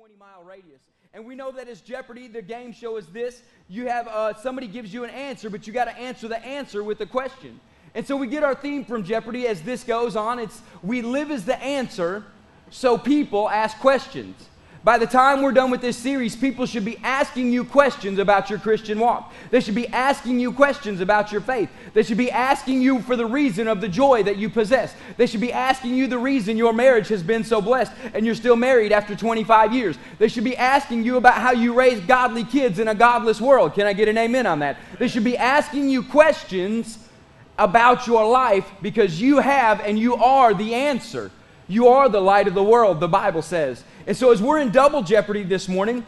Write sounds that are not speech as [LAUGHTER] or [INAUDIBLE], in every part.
20 mile radius. And we know that as Jeopardy, the game show is this you have uh, somebody gives you an answer, but you got to answer the answer with a question. And so we get our theme from Jeopardy as this goes on. It's we live as the answer, so people ask questions. By the time we're done with this series, people should be asking you questions about your Christian walk. They should be asking you questions about your faith. They should be asking you for the reason of the joy that you possess. They should be asking you the reason your marriage has been so blessed and you're still married after 25 years. They should be asking you about how you raise godly kids in a godless world. Can I get an amen on that? They should be asking you questions about your life because you have and you are the answer. You are the light of the world, the Bible says. And so, as we're in double jeopardy this morning,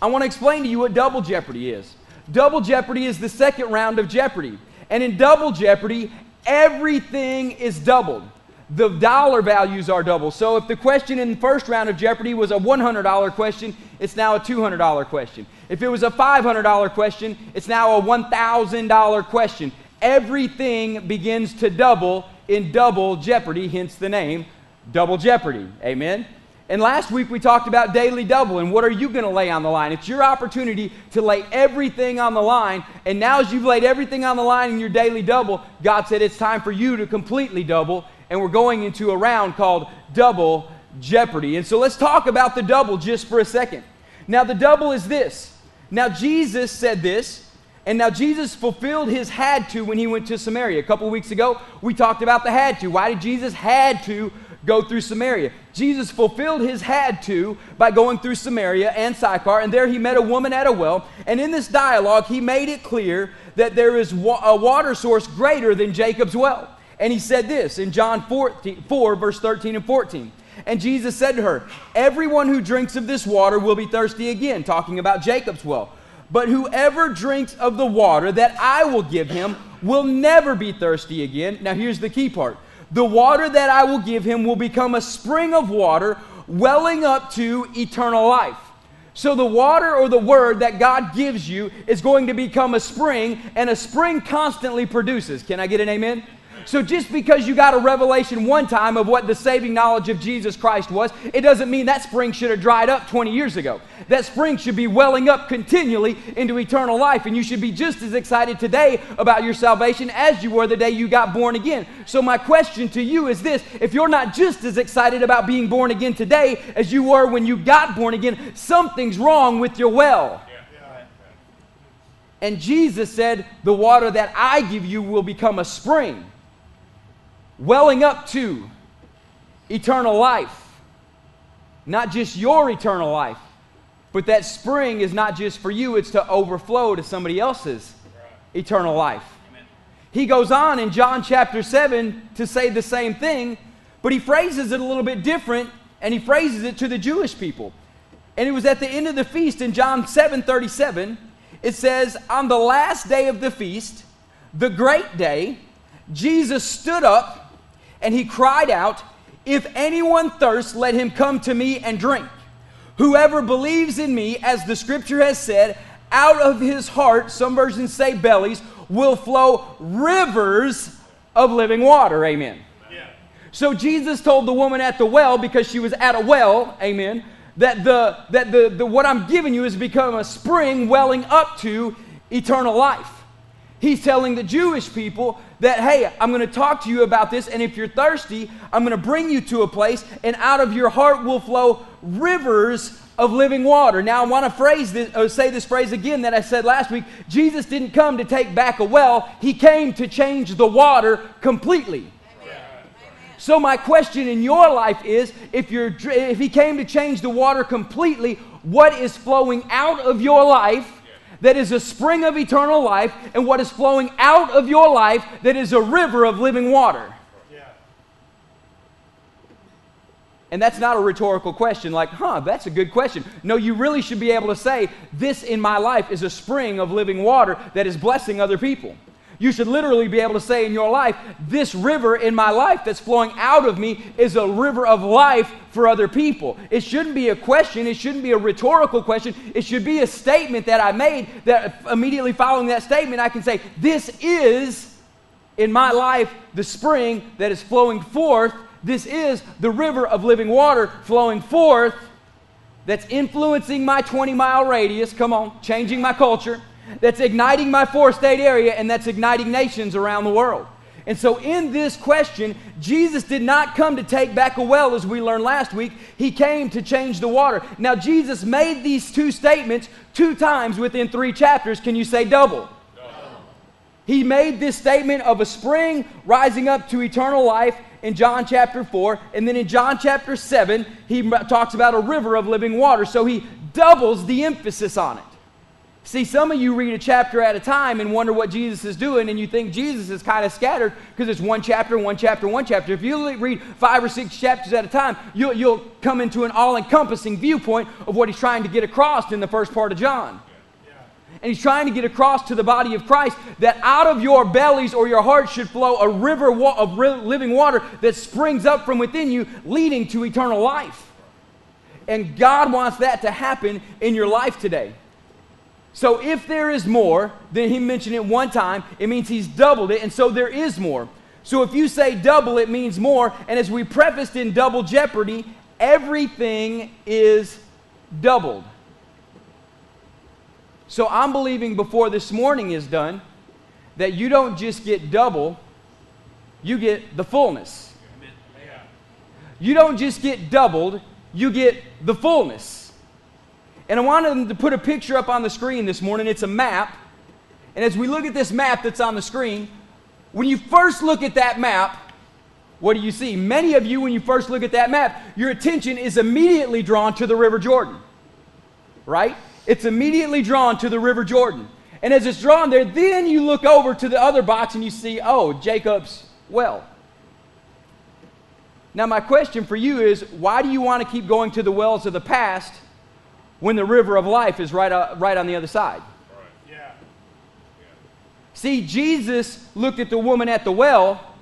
I want to explain to you what double jeopardy is. Double jeopardy is the second round of jeopardy. And in double jeopardy, everything is doubled. The dollar values are double. So, if the question in the first round of jeopardy was a $100 question, it's now a $200 question. If it was a $500 question, it's now a $1,000 question. Everything begins to double in double jeopardy, hence the name double jeopardy. Amen. And last week we talked about daily double and what are you going to lay on the line? It's your opportunity to lay everything on the line. And now, as you've laid everything on the line in your daily double, God said it's time for you to completely double. And we're going into a round called double jeopardy. And so let's talk about the double just for a second. Now, the double is this. Now, Jesus said this, and now Jesus fulfilled his had to when he went to Samaria. A couple weeks ago, we talked about the had to. Why did Jesus had to go through Samaria. Jesus fulfilled his had to by going through Samaria and Sychar, and there he met a woman at a well. And in this dialogue, he made it clear that there is a water source greater than Jacob's well. And he said this in John 14, 4, verse 13 and 14. And Jesus said to her, Everyone who drinks of this water will be thirsty again, talking about Jacob's well. But whoever drinks of the water that I will give him will never be thirsty again. Now, here's the key part the water that I will give him will become a spring of water welling up to eternal life. So, the water or the word that God gives you is going to become a spring, and a spring constantly produces. Can I get an amen? So just because you got a revelation one time of what the saving knowledge of Jesus Christ was, it doesn't mean that spring should have dried up 20 years ago. That spring should be welling up continually into eternal life. And you should be just as excited today about your salvation as you were the day you got born again. So my question to you is this if you're not just as excited about being born again today as you were when you got born again, something's wrong with your well. And Jesus said, The water that I give you will become a spring welling up to eternal life. Not just your eternal life, but that spring is not just for you, it's to overflow to somebody else's eternal life. Amen. He goes on in John chapter 7 to say the same thing, but he phrases it a little bit different and he phrases it to the Jewish people. And it was at the end of the feast in John 7 37. It says, On the last day of the feast, the great day, Jesus stood up and he cried out, If anyone thirsts, let him come to me and drink. Whoever believes in me, as the scripture has said, out of his heart, some versions say bellies, will flow rivers of living water. Amen. Yeah. So Jesus told the woman at the well, because she was at a well, amen, that the that the, the what I'm giving you has become a spring welling up to eternal life. He's telling the Jewish people that, hey, I'm going to talk to you about this, and if you're thirsty, I'm going to bring you to a place, and out of your heart will flow rivers of living water. Now, I want to phrase this, uh, say this phrase again that I said last week. Jesus didn't come to take back a well, He came to change the water completely. So my question in your life is if you're if he came to change the water completely, what is flowing out of your life that is a spring of eternal life and what is flowing out of your life that is a river of living water. And that's not a rhetorical question like, huh, that's a good question. No, you really should be able to say, this in my life is a spring of living water that is blessing other people. You should literally be able to say in your life, This river in my life that's flowing out of me is a river of life for other people. It shouldn't be a question. It shouldn't be a rhetorical question. It should be a statement that I made that immediately following that statement, I can say, This is in my life the spring that is flowing forth. This is the river of living water flowing forth that's influencing my 20 mile radius, come on, changing my culture, that's igniting my four state area, and that's igniting nations around the world. And so, in this question, Jesus did not come to take back a well, as we learned last week. He came to change the water. Now, Jesus made these two statements two times within three chapters. Can you say double? He made this statement of a spring rising up to eternal life in John chapter 4. And then in John chapter 7, he talks about a river of living water. So he doubles the emphasis on it. See, some of you read a chapter at a time and wonder what Jesus is doing, and you think Jesus is kind of scattered because it's one chapter, one chapter, one chapter. If you read five or six chapters at a time, you'll, you'll come into an all encompassing viewpoint of what he's trying to get across in the first part of John. And he's trying to get across to the body of Christ that out of your bellies or your heart should flow a river of living water that springs up from within you, leading to eternal life. And God wants that to happen in your life today. So if there is more, then he mentioned it one time, it means he's doubled it, and so there is more. So if you say double, it means more. And as we prefaced in Double Jeopardy, everything is doubled. So I'm believing before this morning is done that you don't just get double, you get the fullness. You don't just get doubled, you get the fullness. And I wanted to put a picture up on the screen this morning. It's a map. And as we look at this map that's on the screen, when you first look at that map, what do you see? Many of you, when you first look at that map, your attention is immediately drawn to the River Jordan. Right? It's immediately drawn to the River Jordan. And as it's drawn there, then you look over to the other box and you see, oh, Jacob's well. Now, my question for you is why do you want to keep going to the wells of the past when the river of life is right, uh, right on the other side. See, Jesus looked at the woman at the well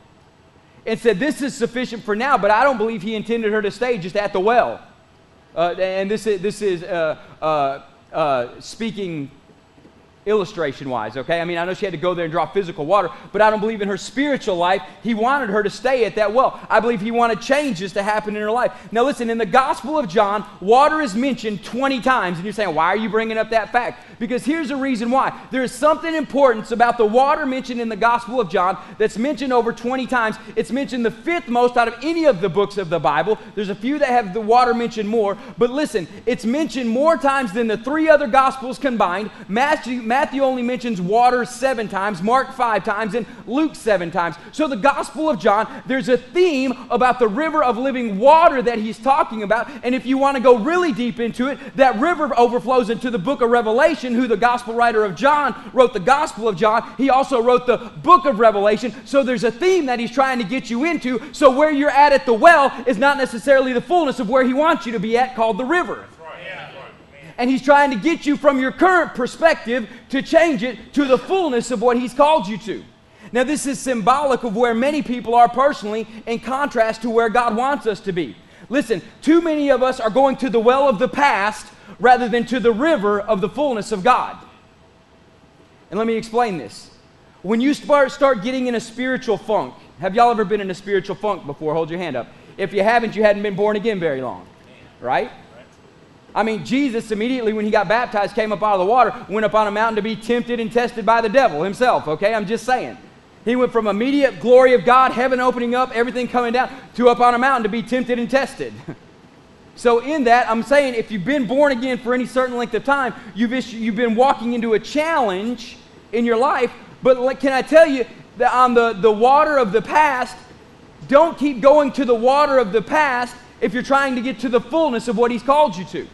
and said, This is sufficient for now, but I don't believe he intended her to stay just at the well. Uh, and this is, this is uh, uh, uh speaking illustration wise, okay? I mean, I know she had to go there and draw physical water, but I don't believe in her spiritual life. He wanted her to stay at that well. I believe he wanted changes to happen in her life. Now, listen, in the Gospel of John, water is mentioned 20 times, and you're saying, why are you bringing up that fact? Because here's the reason why. There is something important about the water mentioned in the Gospel of John that's mentioned over 20 times. It's mentioned the fifth most out of any of the books of the Bible. There's a few that have the water mentioned more, but listen, it's mentioned more times than the three other Gospels combined. Matthew, Matthew only mentions water seven times, Mark five times, and Luke seven times. So, the Gospel of John, there's a theme about the river of living water that he's talking about. And if you want to go really deep into it, that river overflows into the book of Revelation, who the Gospel writer of John wrote the Gospel of John. He also wrote the book of Revelation. So, there's a theme that he's trying to get you into. So, where you're at at the well is not necessarily the fullness of where he wants you to be at, called the river and He's trying to get you from your current perspective to change it to the fullness of what He's called you to. Now, this is symbolic of where many people are personally in contrast to where God wants us to be. Listen, too many of us are going to the well of the past rather than to the river of the fullness of God. And let me explain this. When you start, start getting in a spiritual funk, have y'all ever been in a spiritual funk before? Hold your hand up. If you haven't, you hadn't been born again very long, right? I mean, Jesus immediately when he got baptized came up out of the water, went up on a mountain to be tempted and tested by the devil himself, okay? I'm just saying. He went from immediate glory of God, heaven opening up, everything coming down, to up on a mountain to be tempted and tested. [LAUGHS] so, in that, I'm saying if you've been born again for any certain length of time, you've, you've been walking into a challenge in your life. But can I tell you that on the, the water of the past, don't keep going to the water of the past if you're trying to get to the fullness of what He's called you to.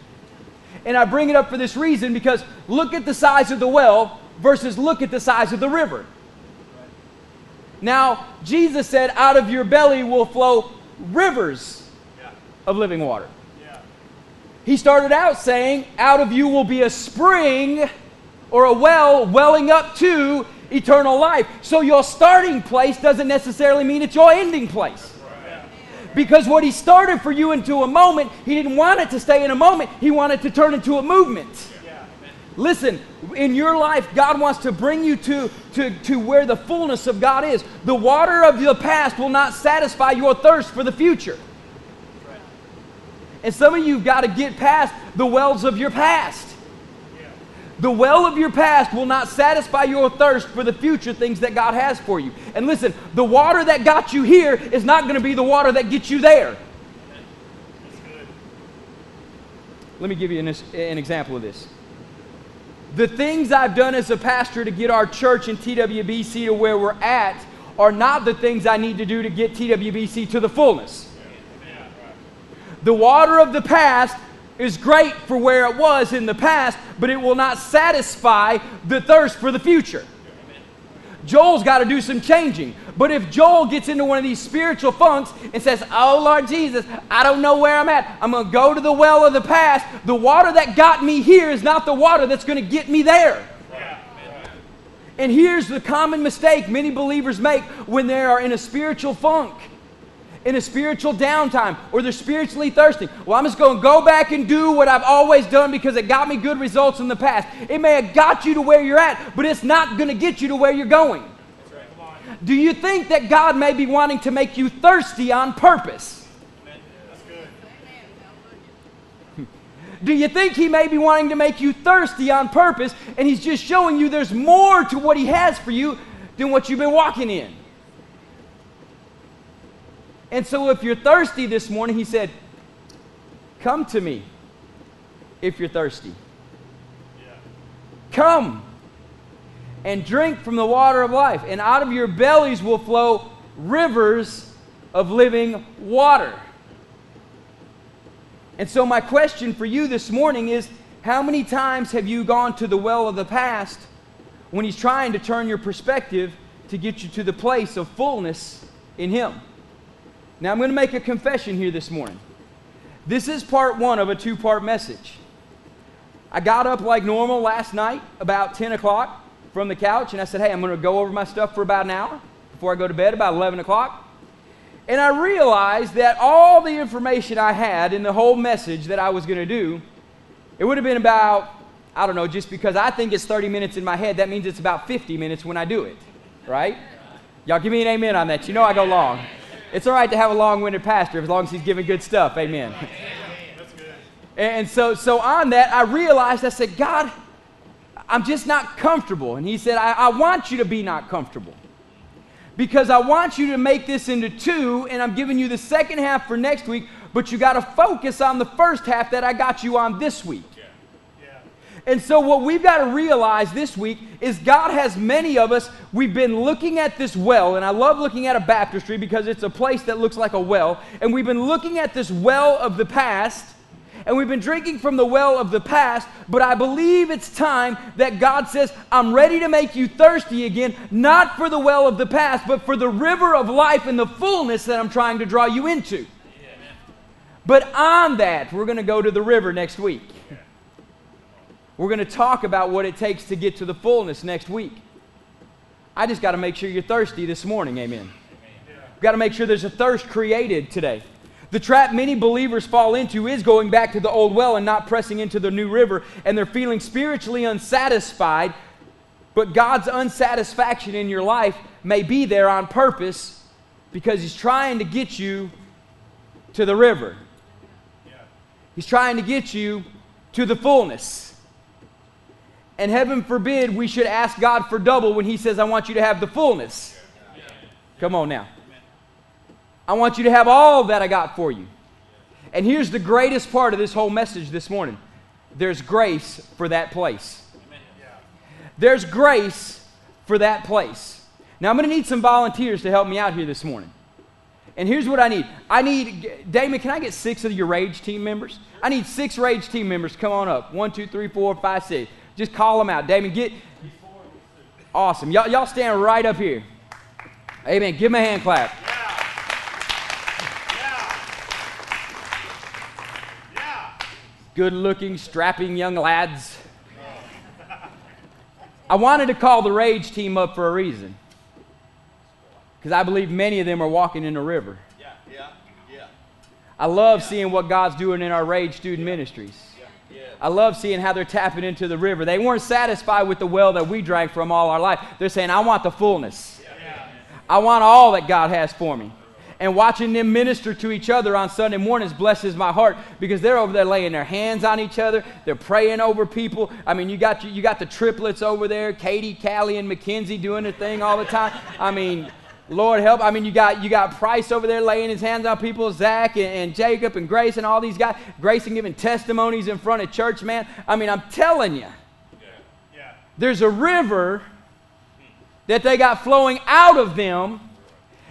And I bring it up for this reason because look at the size of the well versus look at the size of the river. Now, Jesus said, out of your belly will flow rivers of living water. He started out saying, out of you will be a spring or a well welling up to eternal life. So your starting place doesn't necessarily mean it's your ending place. Because what he started for you into a moment, he didn't want it to stay in a moment, he wanted to turn into a movement. Listen, in your life, God wants to bring you to, to, to where the fullness of God is. The water of your past will not satisfy your thirst for the future. And some of you have got to get past the wells of your past. The well of your past will not satisfy your thirst for the future things that God has for you. And listen, the water that got you here is not going to be the water that gets you there. Let me give you an, an, example of this. The things I've done as a pastor to get our church and TWBC to where we're at are not the things I need to do to get TWBC to the fullness. The water of the past is great for where it was in the past, but it will not satisfy the thirst for the future. Joel's got to do some changing. But if Joel gets into one of these spiritual funks and says, Oh Lord Jesus, I don't know where I'm at, I'm going to go to the well of the past, the water that got me here is not the water that's going to get me there. And here's the common mistake many believers make when they are in a spiritual funk in a spiritual downtime or they're spiritually thirsty. Well, I'm just going to go back and do what I've always done because it got me good results in the past. It may have got you to where you're at, but it's not going to get you to where you're going. Do you think that God may be wanting to make you thirsty on purpose? Do you think he may be wanting to make you thirsty on purpose and he's just showing you there's more to what he has for you than what you've been walking in? And so, if you're thirsty this morning, he said, Come to me if you're thirsty. Yeah. Come and drink from the water of life, and out of your bellies will flow rivers of living water. And so, my question for you this morning is how many times have you gone to the well of the past when He's trying to turn your perspective to get you to the place of fullness in Him? Now, I'm going to make a confession here this morning. This is part one of a two part message. I got up like normal last night about 10 o'clock from the couch and I said, Hey, I'm going to go over my stuff for about an hour before I go to bed, about 11 o'clock. And I realized that all the information I had in the whole message that I was going to do, it would have been about, I don't know, just because I think it's 30 minutes in my head, that means it's about 50 minutes when I do it, right? Y'all give me an amen on that. You know I go long. It's all right to have a long-winded pastor as long as he's giving good stuff. Amen. [LAUGHS] And so, so on that, I realized, I said, God, I'm just not comfortable. And he said, I, I want you to be not comfortable. Because I want you to make this into two, and I'm giving you the second half for next week, but you got to focus on the first half that I got you on this week. And so, what we've got to realize this week is God has many of us. We've been looking at this well, and I love looking at a baptistry because it's a place that looks like a well. And we've been looking at this well of the past, and we've been drinking from the well of the past. But I believe it's time that God says, I'm ready to make you thirsty again, not for the well of the past, but for the river of life and the fullness that I'm trying to draw you into. But on that, we're going to go to the river next week. We're going to talk about what it takes to get to the fullness next week. I just got to make sure you're thirsty this morning. Amen. We've got to make sure there's a thirst created today. The trap many believers fall into is going back to the old well and not pressing into the new river, and they're feeling spiritually unsatisfied. But God's unsatisfaction in your life may be there on purpose because He's trying to get you to the river. He's trying to get you to the fullness. And heaven forbid we should ask God for double when He says, I want you to have the fullness. Come on now. I want you to have all that I got for you. And here's the greatest part of this whole message this morning there's grace for that place. There's grace for that place. Now, I'm going to need some volunteers to help me out here this morning. And here's what I need. I need, Damon, can I get six of your Rage team members? I need six Rage team members. Come on up. One, two, three, four, five, six. Just call them out. Damon, get. Awesome. Y'all, y'all stand right up here. Amen. Give them a hand clap. Good looking, strapping young lads. I wanted to call the Rage team up for a reason. Because I believe many of them are walking in the river. Yeah, yeah, yeah. I love yeah. seeing what God's doing in our Rage student yeah. ministries. I love seeing how they're tapping into the river. They weren't satisfied with the well that we drank from all our life. They're saying, I want the fullness. I want all that God has for me. And watching them minister to each other on Sunday mornings blesses my heart because they're over there laying their hands on each other. They're praying over people. I mean, you got, you got the triplets over there, Katie, Callie, and Mackenzie doing their thing all the time. I mean, Lord help. I mean, you got you got Price over there laying his hands on people, Zach and, and, Jacob and Grace and all these guys. Grace and giving testimonies in front of church, man. I mean, I'm telling you, yeah. Yeah. there's a river that they got flowing out of them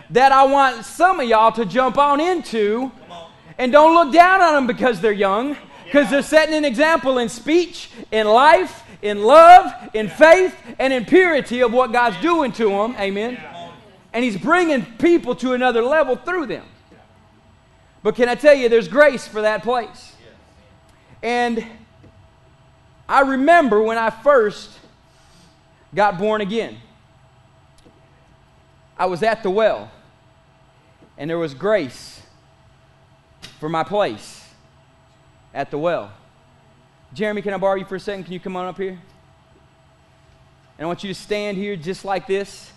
that I want some of y'all to jump on into. On. And don't look down on them because they're young, because yeah. they're setting an example in speech, in life, in love, in faith, and in purity of what God's doing to them. Amen and He's bringing people to another level through them. But can I tell you, there's grace for that place. And I remember when I first got born again, I was at the well, and there was grace for my place at the well. Jeremy, can I borrow you for a second? Can you come on up here? And I want you to stand here just like this.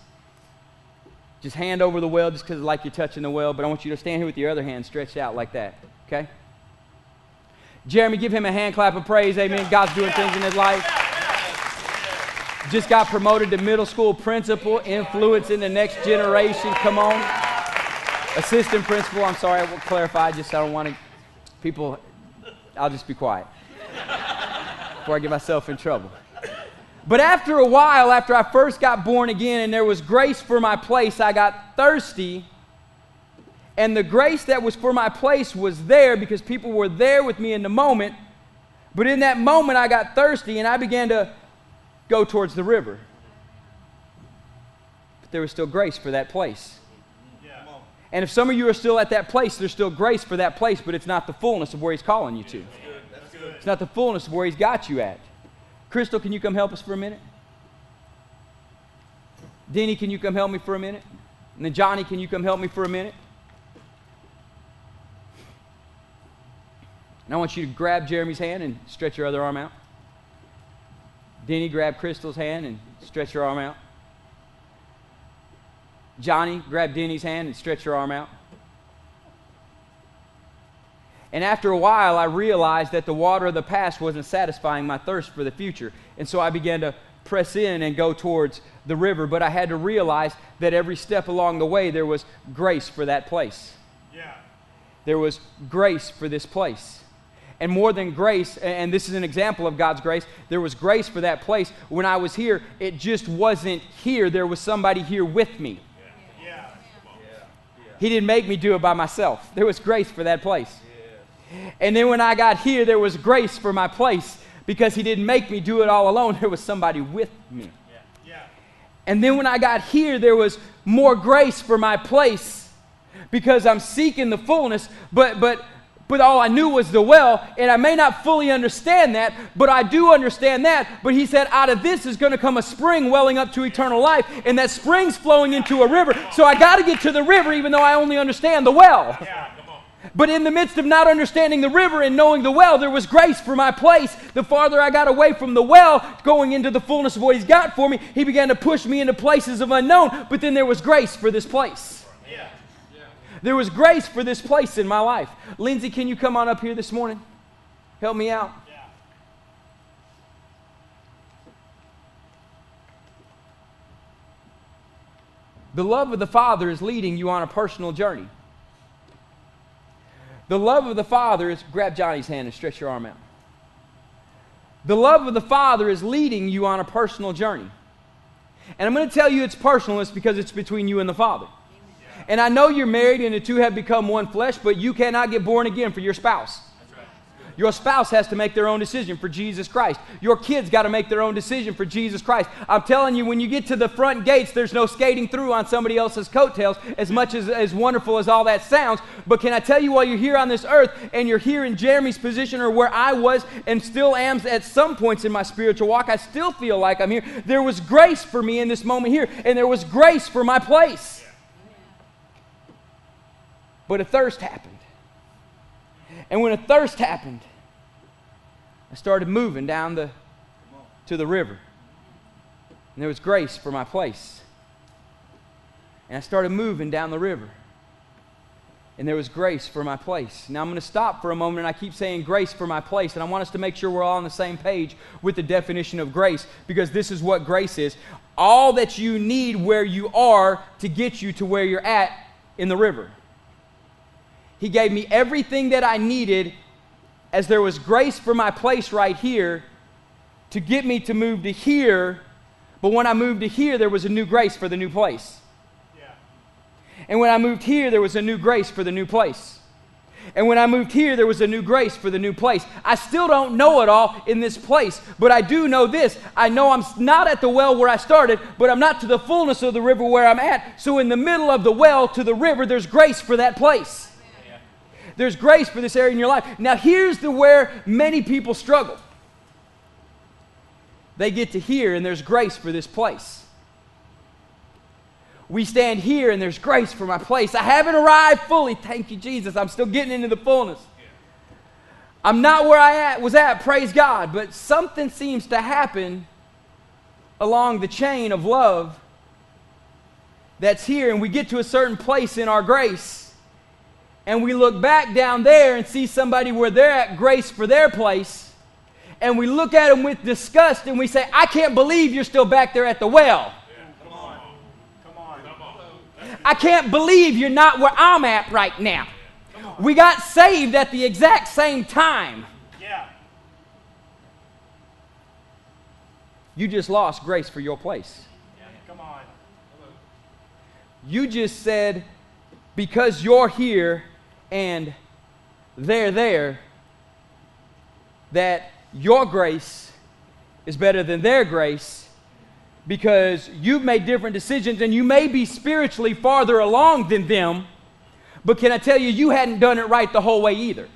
Just hand over the well just because like you're touching the well, but I want you to stand here with your other hand stretched out like that, okay? Jeremy, give him a hand clap of praise, amen. God's doing things in his life. Just got promoted to middle school principal, influencing the next generation. Come on. Assistant principal, I'm sorry, I will clarify, just I don't want to, people, I'll just be quiet before I get myself in trouble. But after a while, after I first got born again and there was grace for my place, I got thirsty. And the grace that was for my place was there because people were there with me in the moment. But in that moment, I got thirsty and I began to go towards the river. But there was still grace for that place. And if some of you are still at that place, there's still grace for that place, but it's not the fullness of where He's calling you to. It's not the fullness of where He's got you at. Crystal, can you come help us for a minute? Denny, can you come help me for a minute? And then Johnny, can you come help me for a minute? And I want you to grab Jeremy's hand and stretch your other arm out. Denny, grab Crystal's hand and stretch your arm out. Johnny, grab Denny's hand and stretch your arm out. And after a while, I realized that the water of the past wasn't satisfying my thirst for the future. And so I began to press in and go towards the river. But I had to realize that every step along the way, there was grace for that place. Yeah. There was grace for this place. And more than grace, and this is an example of God's grace, there was grace for that place. When I was here, it just wasn't here. There was somebody here with me. Yeah. Yeah. He didn't make me do it by myself. There was grace for that place. And then when I got here, there was grace for my place because he didn't make me do it all alone. [LAUGHS] There was somebody with me. Yeah. Yeah. And then when I got here, there was more grace for my place because I'm seeking the fullness, but, but, but all I knew was the well, and I may not fully understand that, but I do understand that. But he said, out of this is going to come a spring welling up to eternal life, and that spring's flowing into a river. So I got to get to the river, even though I only understand the well. Yeah. But in the midst of not understanding the river and knowing the well, there was grace for my place. The farther I got away from the well, going into the fullness of what He's got for me, He began to push me into places of unknown. But then there was grace for this place. Yeah. Yeah. There was grace for this place in my life. Lindsay, can you come on up here this morning? Help me out. Yeah. The love of the Father is leading you on a personal journey. The love of the Father is grab Johnny's hand and stretch your arm out. The love of the Father is leading you on a personal journey. And I'm going to tell you it's personal, it's because it's between you and the Father. And I know you're married and the two have become one flesh, but you cannot get born again for your spouse. Your spouse has to make their own decision for Jesus Christ. Your kids got to make their own decision for Jesus Christ. I'm telling you, when you get to the front gates, there's no skating through on somebody else's coattails, as much as, as wonderful as all that sounds. But can I tell you, while you're here on this earth and you're here in Jeremy's position or where I was and still am at some points in my spiritual walk, I still feel like I'm here. There was grace for me in this moment here, and there was grace for my place. But a thirst happened. And when a thirst happened, I started moving down the, to the river. And there was grace for my place. And I started moving down the river. and there was grace for my place. Now I'm going to stop for a moment, and I keep saying grace for my place, and I want us to make sure we're all on the same page with the definition of grace because this is what grace is. All that you need where you are to get you to where you're at in the river. He gave me everything that I needed as there was grace for my place right here to get me to move to here. But when I moved to here, there was a new grace for the new place. And when I moved here, there was a new grace for the new place. And when I moved here, there was a new grace for the new place. I still don't know it all in this place, but I do know this. I know I'm not at the well where I started, but I'm not to the fullness of the river where I'm at. So, in the middle of the well to the river, there's grace for that place. There's grace for this area in your life. Now, here's the where many people struggle. They get to here, and there's grace for this place we stand here and there's grace for my place. I haven't arrived fully. Thank you, Jesus. I'm still getting into the fullness. I'm not where I at, was at, praise God, but something seems to happen along the chain of love that's here, and we get to a certain place in our grace, and we look back down there and see somebody where they're at grace for their place, and we look at them with disgust and we say, I can't believe you're still back there at the well. I can't believe you're not where I'm at right now. We got saved at the exact same time. Yeah. You just lost grace for your place. Yeah. Come on. You just said, because you're here and they're there, that your grace is better than their grace because you've made different decisions and you may be spiritually farther along than them, but can I tell you, you hadn't done it right the whole way either.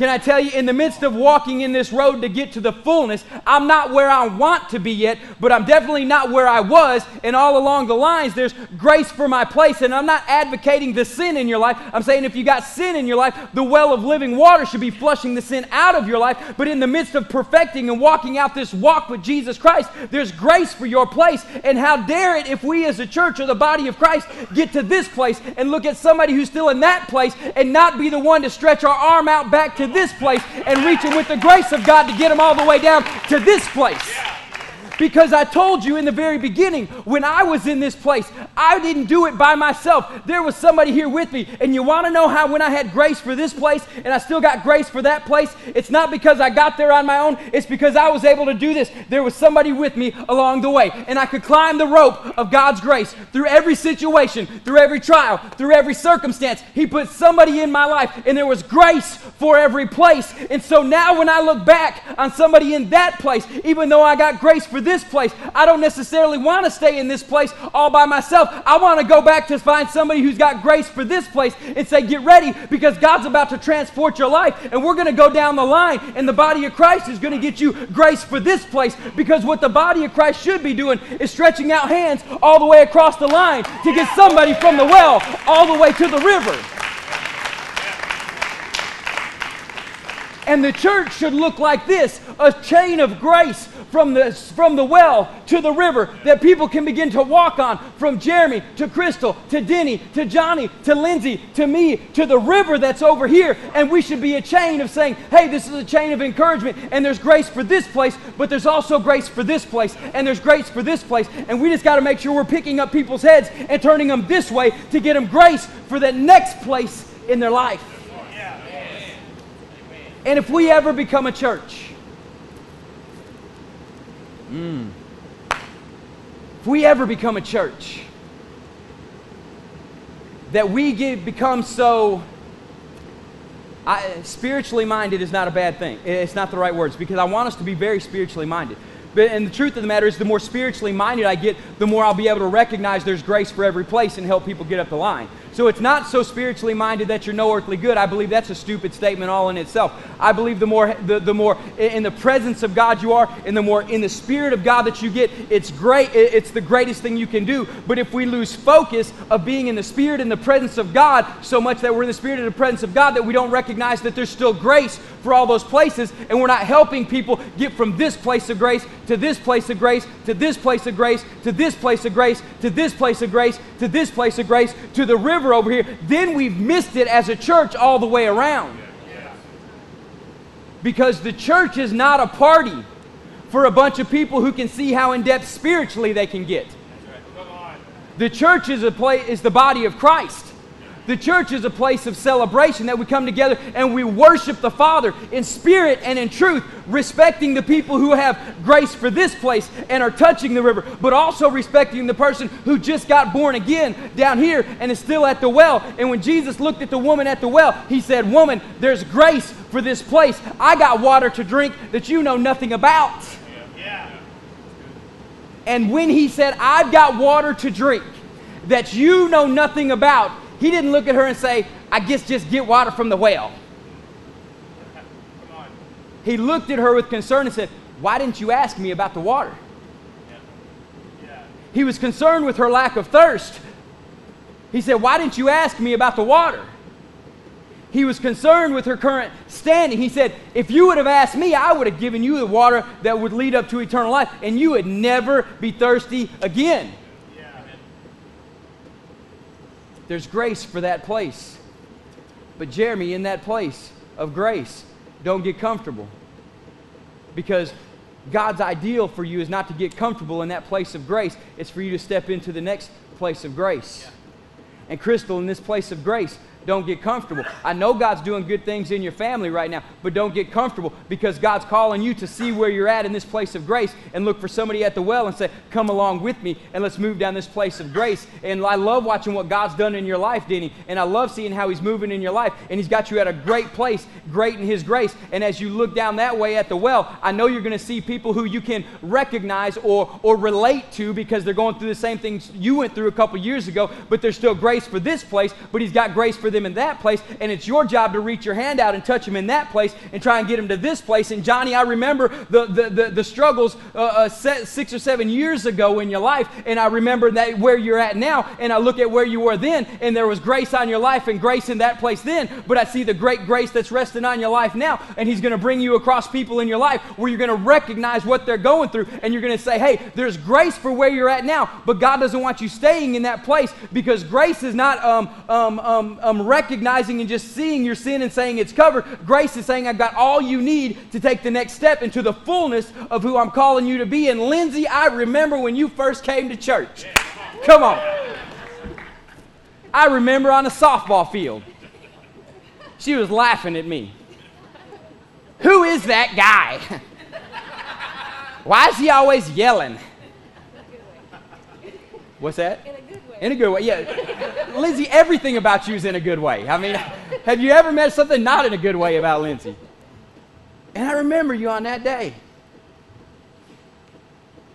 Can I tell you, in the midst of walking in this road to get to the fullness, I'm not where I want to be yet, but I'm definitely not where I was. And all along the lines, there's grace for my place. And I'm not advocating the sin in your life. I'm saying if you got sin in your life, the well of living water should be flushing the sin out of your life. But in the midst of perfecting and walking out this walk with Jesus Christ, there's grace for your place. And how dare it if we as a church or the body of Christ get to this place and look at somebody who's still in that place and not be the one to stretch our arm out back to this place and reaching with the grace of God to get them all the way down to this place. Because I told you in the very beginning, when I was in this place, I didn't do it by myself. There was somebody here with me. And you want to know how, when I had grace for this place and I still got grace for that place, it's not because I got there on my own, it's because I was able to do this. There was somebody with me along the way. And I could climb the rope of God's grace through every situation, through every trial, through every circumstance. He put somebody in my life, and there was grace for every place. And so now when I look back on somebody in that place, even though I got grace for this place. I don't necessarily want to stay in this place all by myself. I want to go back to find somebody who's got grace for this place and say, Get ready because God's about to transport your life. And we're going to go down the line, and the body of Christ is going to get you grace for this place because what the body of Christ should be doing is stretching out hands all the way across the line to get somebody from the well all the way to the river. And the church should look like this a chain of grace from the, from the well to the river that people can begin to walk on from Jeremy to Crystal to Denny to Johnny to Lindsay to me to the river that's over here. And we should be a chain of saying, hey, this is a chain of encouragement. And there's grace for this place, but there's also grace for this place. And there's grace for this place. And we just got to make sure we're picking up people's heads and turning them this way to get them grace for that next place in their life. And if we ever become a church, mm, if we ever become a church, that we get, become so I, spiritually minded is not a bad thing. It's not the right words because I want us to be very spiritually minded. But, and the truth of the matter is, the more spiritually minded I get, the more I'll be able to recognize there's grace for every place and help people get up the line. So it's not so spiritually minded that you're no earthly good. I believe that's a stupid statement all in itself. I believe the more the, the more in the presence of God you are, and the more in the spirit of God that you get, it's great. It's the greatest thing you can do. But if we lose focus of being in the spirit and the presence of God so much that we're in the spirit and the presence of God that we don't recognize that there's still grace for all those places, and we're not helping people get from this place of grace to this place of grace to this place of grace to this place of grace to this place of grace to this place of grace to the river river over here, then we've missed it as a church all the way around. Because the church is not a party for a bunch of people who can see how in depth spiritually they can get. The church is, a place, is the body of Christ. The church is a place of celebration that we come together and we worship the Father in spirit and in truth, respecting the people who have grace for this place and are touching the river, but also respecting the person who just got born again down here and is still at the well. And when Jesus looked at the woman at the well, he said, Woman, there's grace for this place. I got water to drink that you know nothing about. And when he said, I've got water to drink that you know nothing about, he didn't look at her and say, I guess just get water from the well. He looked at her with concern and said, Why didn't you ask me about the water? He was concerned with her lack of thirst. He said, Why didn't you ask me about the water? He was concerned with her current standing. He said, If you would have asked me, I would have given you the water that would lead up to eternal life, and you would never be thirsty again. There's grace for that place. But, Jeremy, in that place of grace, don't get comfortable. Because God's ideal for you is not to get comfortable in that place of grace, it's for you to step into the next place of grace. And, Crystal, in this place of grace, don't get comfortable. I know God's doing good things in your family right now, but don't get comfortable because God's calling you to see where you're at in this place of grace and look for somebody at the well and say, Come along with me and let's move down this place of grace. And I love watching what God's done in your life, Denny, and I love seeing how He's moving in your life. And He's got you at a great place, great in His grace. And as you look down that way at the well, I know you're going to see people who you can recognize or, or relate to because they're going through the same things you went through a couple years ago, but there's still grace for this place, but He's got grace for them in that place, and it's your job to reach your hand out and touch them in that place and try and get them to this place. And Johnny, I remember the, the, the, the struggles uh, uh, six or seven years ago in your life, and I remember that where you're at now, and I look at where you were then, and there was grace on your life and grace in that place then, but I see the great grace that's resting on your life now, and He's going to bring you across people in your life where you're going to recognize what they're going through, and you're going to say, hey, there's grace for where you're at now, but God doesn't want you staying in that place because grace is not um, um, um, um recognizing and just seeing your sin and saying it's covered. Grace is saying, I've got all you need to take the next step into the fullness of who I'm calling you to be. And Lindsay, I remember when you first came to church. Come on. I remember on a softball field. She was laughing at me. Who is that guy? [LAUGHS] Why is he always yelling? What's that? In a good way, yeah. Lindsay, everything about you is in a good way. I mean, have you ever met something not in a good way about Lindsay? And I remember you on that day.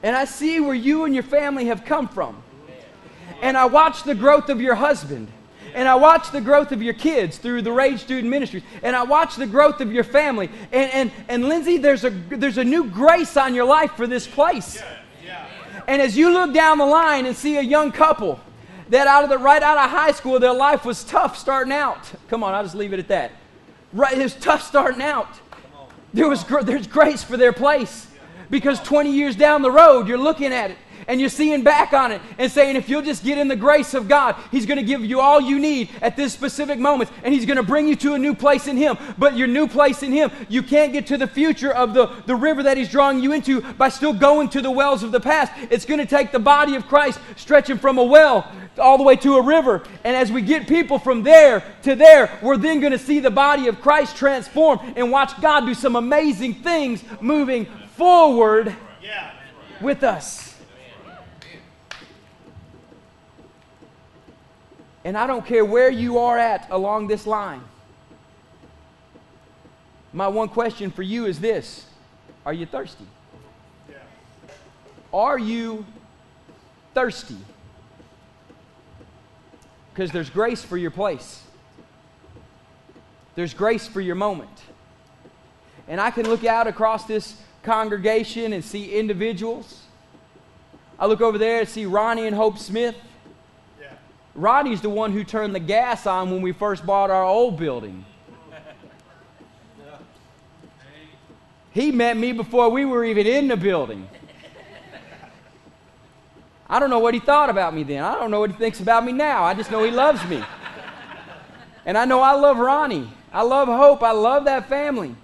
And I see where you and your family have come from. And I watch the growth of your husband. And I watch the growth of your kids through the Rage Student Ministries. And I watch the growth of your family. And, and, and Lindsay, there's a, there's a new grace on your life for this place. And as you look down the line and see a young couple that out of the right out of high school, their life was tough starting out. Come on, I'll just leave it at that. Right, it was tough starting out. There was there's grace for their place because 20 years down the road, you're looking at it and you're seeing back on it and saying, if you'll just get in the grace of God, He's going to give you all you need at this specific moment, and He's going to bring you to a new place in Him. But your new place in Him, you can't get to the future of the, the river that He's drawing you into by still going to the wells of the past. It's going to take the body of Christ stretching from a well all the way to a river. And as we get people from there to there, we're then going to see the body of Christ transform and watch God do some amazing things moving forward with us. And I don't care where you are at along this line. My one question for you is this Are you thirsty? Yeah. Are you thirsty? Because there's grace for your place, there's grace for your moment. And I can look out across this congregation and see individuals. I look over there and see Ronnie and Hope Smith. Roddy's the one who turned the gas on when we first bought our old building. He met me before we were even in the building. I don't know what he thought about me then. I don't know what he thinks about me now. I just know he loves me. And I know I love Ronnie. I love Hope. I love that family.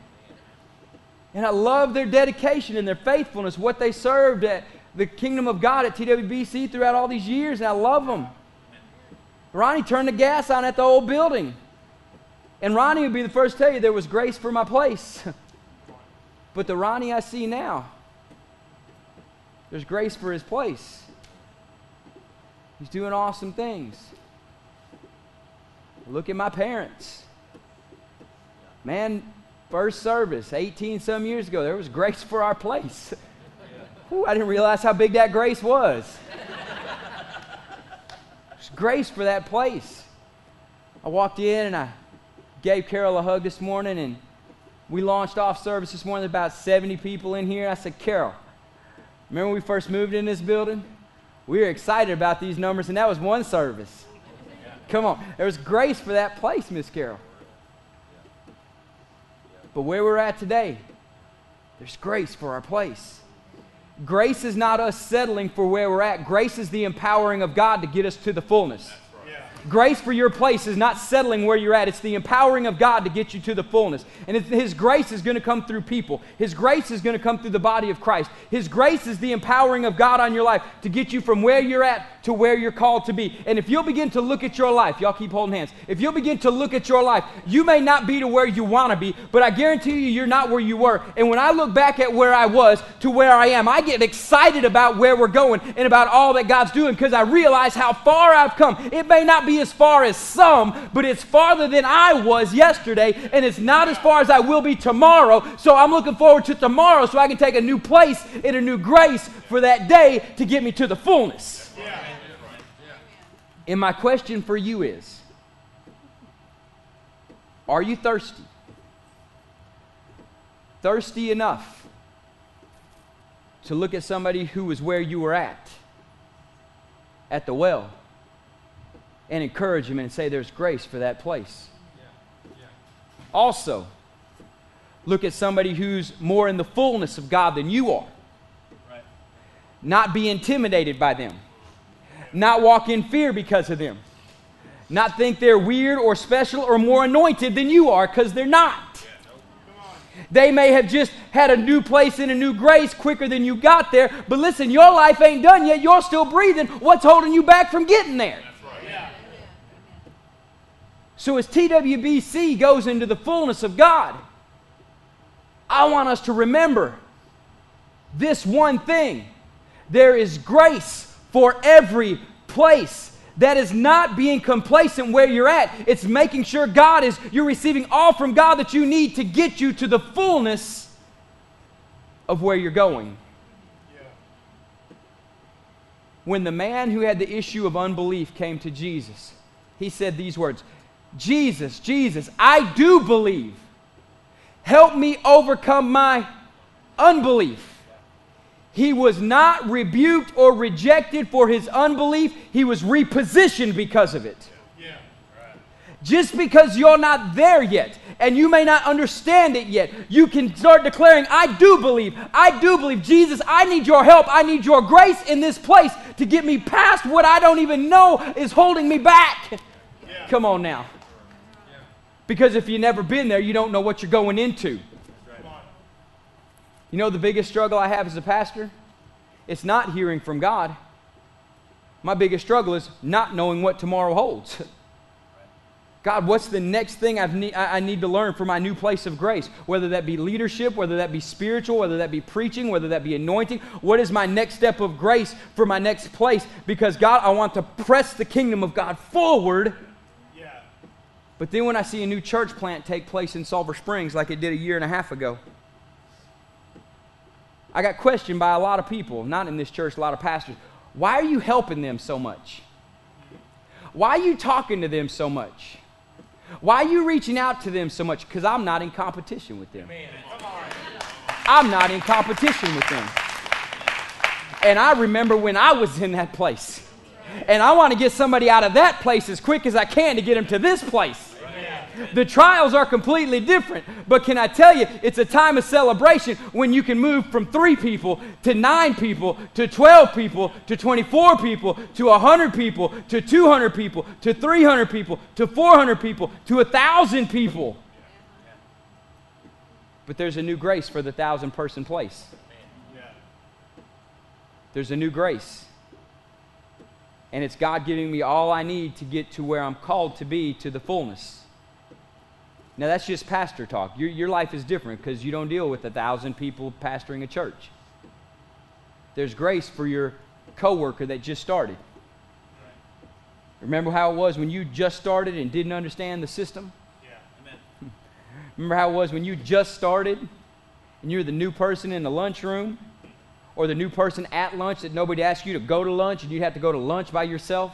And I love their dedication and their faithfulness, what they served at the kingdom of God at TWBC throughout all these years, and I love them. Ronnie turned the gas on at the old building. And Ronnie would be the first to tell you there was grace for my place. [LAUGHS] but the Ronnie I see now, there's grace for his place. He's doing awesome things. Look at my parents. Man, first service, 18 some years ago, there was grace for our place. [LAUGHS] Ooh, I didn't realize how big that grace was. Grace for that place. I walked in and I gave Carol a hug this morning, and we launched off service this morning. About 70 people in here. I said, Carol, remember when we first moved in this building? We were excited about these numbers, and that was one service. Come on. There was grace for that place, Miss Carol. But where we're at today, there's grace for our place. Grace is not us settling for where we're at. Grace is the empowering of God to get us to the fullness. Grace for your place is not settling where you're at. It's the empowering of God to get you to the fullness. And His grace is going to come through people. His grace is going to come through the body of Christ. His grace is the empowering of God on your life to get you from where you're at to where you're called to be. And if you'll begin to look at your life, y'all keep holding hands. If you'll begin to look at your life, you may not be to where you want to be, but I guarantee you, you're not where you were. And when I look back at where I was to where I am, I get excited about where we're going and about all that God's doing because I realize how far I've come. It may not be as far as some, but it's farther than I was yesterday, and it's not as far as I will be tomorrow. So I'm looking forward to tomorrow so I can take a new place in a new grace for that day to get me to the fullness. And my question for you is Are you thirsty? Thirsty enough to look at somebody who was where you were at, at the well, and encourage him and say there's grace for that place. Also, look at somebody who's more in the fullness of God than you are. Right. Not be intimidated by them. Not walk in fear because of them. Not think they're weird or special or more anointed than you are because they're not. They may have just had a new place and a new grace quicker than you got there, but listen, your life ain't done yet. You're still breathing. What's holding you back from getting there? So, as TWBC goes into the fullness of God, I want us to remember this one thing there is grace for every place. That is not being complacent where you're at. It's making sure God is, you're receiving all from God that you need to get you to the fullness of where you're going. When the man who had the issue of unbelief came to Jesus, he said these words Jesus, Jesus, I do believe. Help me overcome my unbelief. He was not rebuked or rejected for his unbelief, he was repositioned because of it. Just because you're not there yet and you may not understand it yet, you can start declaring, I do believe. I do believe. Jesus, I need your help. I need your grace in this place to get me past what I don't even know is holding me back. Yeah. Come on now. Because if you've never been there, you don't know what you're going into. You know the biggest struggle I have as a pastor? It's not hearing from God. My biggest struggle is not knowing what tomorrow holds. [LAUGHS] God, what's the next thing I've ne- I need to learn for my new place of grace? Whether that be leadership, whether that be spiritual, whether that be preaching, whether that be anointing. What is my next step of grace for my next place? Because, God, I want to press the kingdom of God forward but then when I see a new church plant take place in Sulphur Springs like it did a year and a half ago, I got questioned by a lot of people, not in this church, a lot of pastors. Why are you helping them so much? Why are you talking to them so much? Why are you reaching out to them so much? Because I'm not in competition with them. I'm not in competition with them. And I remember when I was in that place. And I want to get somebody out of that place as quick as I can to get them to this place. The trials are completely different. But can I tell you, it's a time of celebration when you can move from three people to nine people to 12 people to 24 people to 100 people to 200 people to 300 people to 400 people to 1,000 people. But there's a new grace for the thousand person place. There's a new grace. And it's God giving me all I need to get to where I'm called to be to the fullness. Now, that's just pastor talk. Your, your life is different because you don't deal with a thousand people pastoring a church. There's grace for your coworker that just started. Remember how it was when you just started and didn't understand the system? Yeah, amen. [LAUGHS] Remember how it was when you just started and you're the new person in the lunchroom or the new person at lunch that nobody asked you to go to lunch and you have to go to lunch by yourself?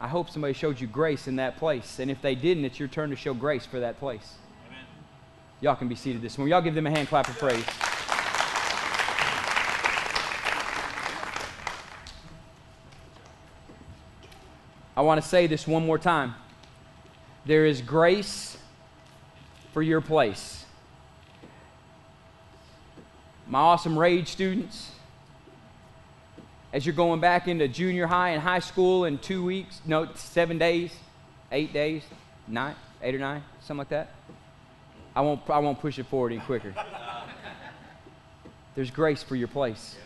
I hope somebody showed you grace in that place. And if they didn't, it's your turn to show grace for that place. Amen. Y'all can be seated this morning. Y'all give them a hand clap of praise. I want to say this one more time. There is grace for your place. My awesome Rage students, as you're going back into junior high and high school in two weeks, no, seven days, eight days, nine, eight or nine, something like that. I won't, I won't push it forward any quicker. There's grace for your place.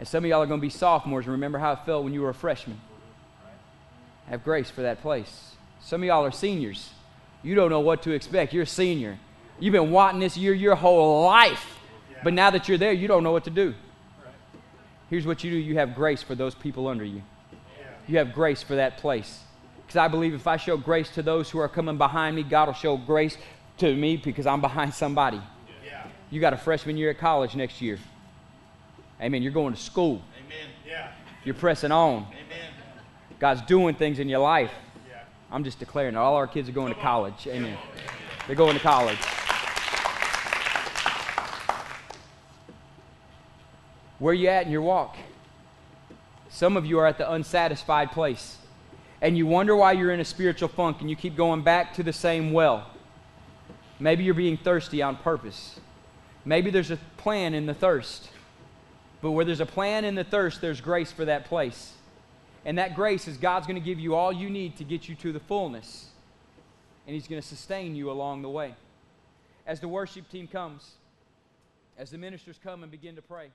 And some of y'all are going to be sophomores and remember how it felt when you were a freshman. Have grace for that place. Some of y'all are seniors. You don't know what to expect. You're a senior. You've been wanting this year your whole life. But now that you're there, you don't know what to do. Here's what you do you have grace for those people under you, you have grace for that place. Because I believe if I show grace to those who are coming behind me, God will show grace to me because I'm behind somebody. Yeah. You got a freshman year at college next year. Amen. You're going to school. Amen. Yeah. You're pressing on. Amen. God's doing things in your life. Yeah. I'm just declaring all our kids are going to college. Amen. They're going to college. Where you at in your walk? Some of you are at the unsatisfied place. And you wonder why you're in a spiritual funk and you keep going back to the same well. Maybe you're being thirsty on purpose. Maybe there's a plan in the thirst. But where there's a plan in the thirst, there's grace for that place. And that grace is God's going to give you all you need to get you to the fullness. And He's going to sustain you along the way. As the worship team comes, as the ministers come and begin to pray.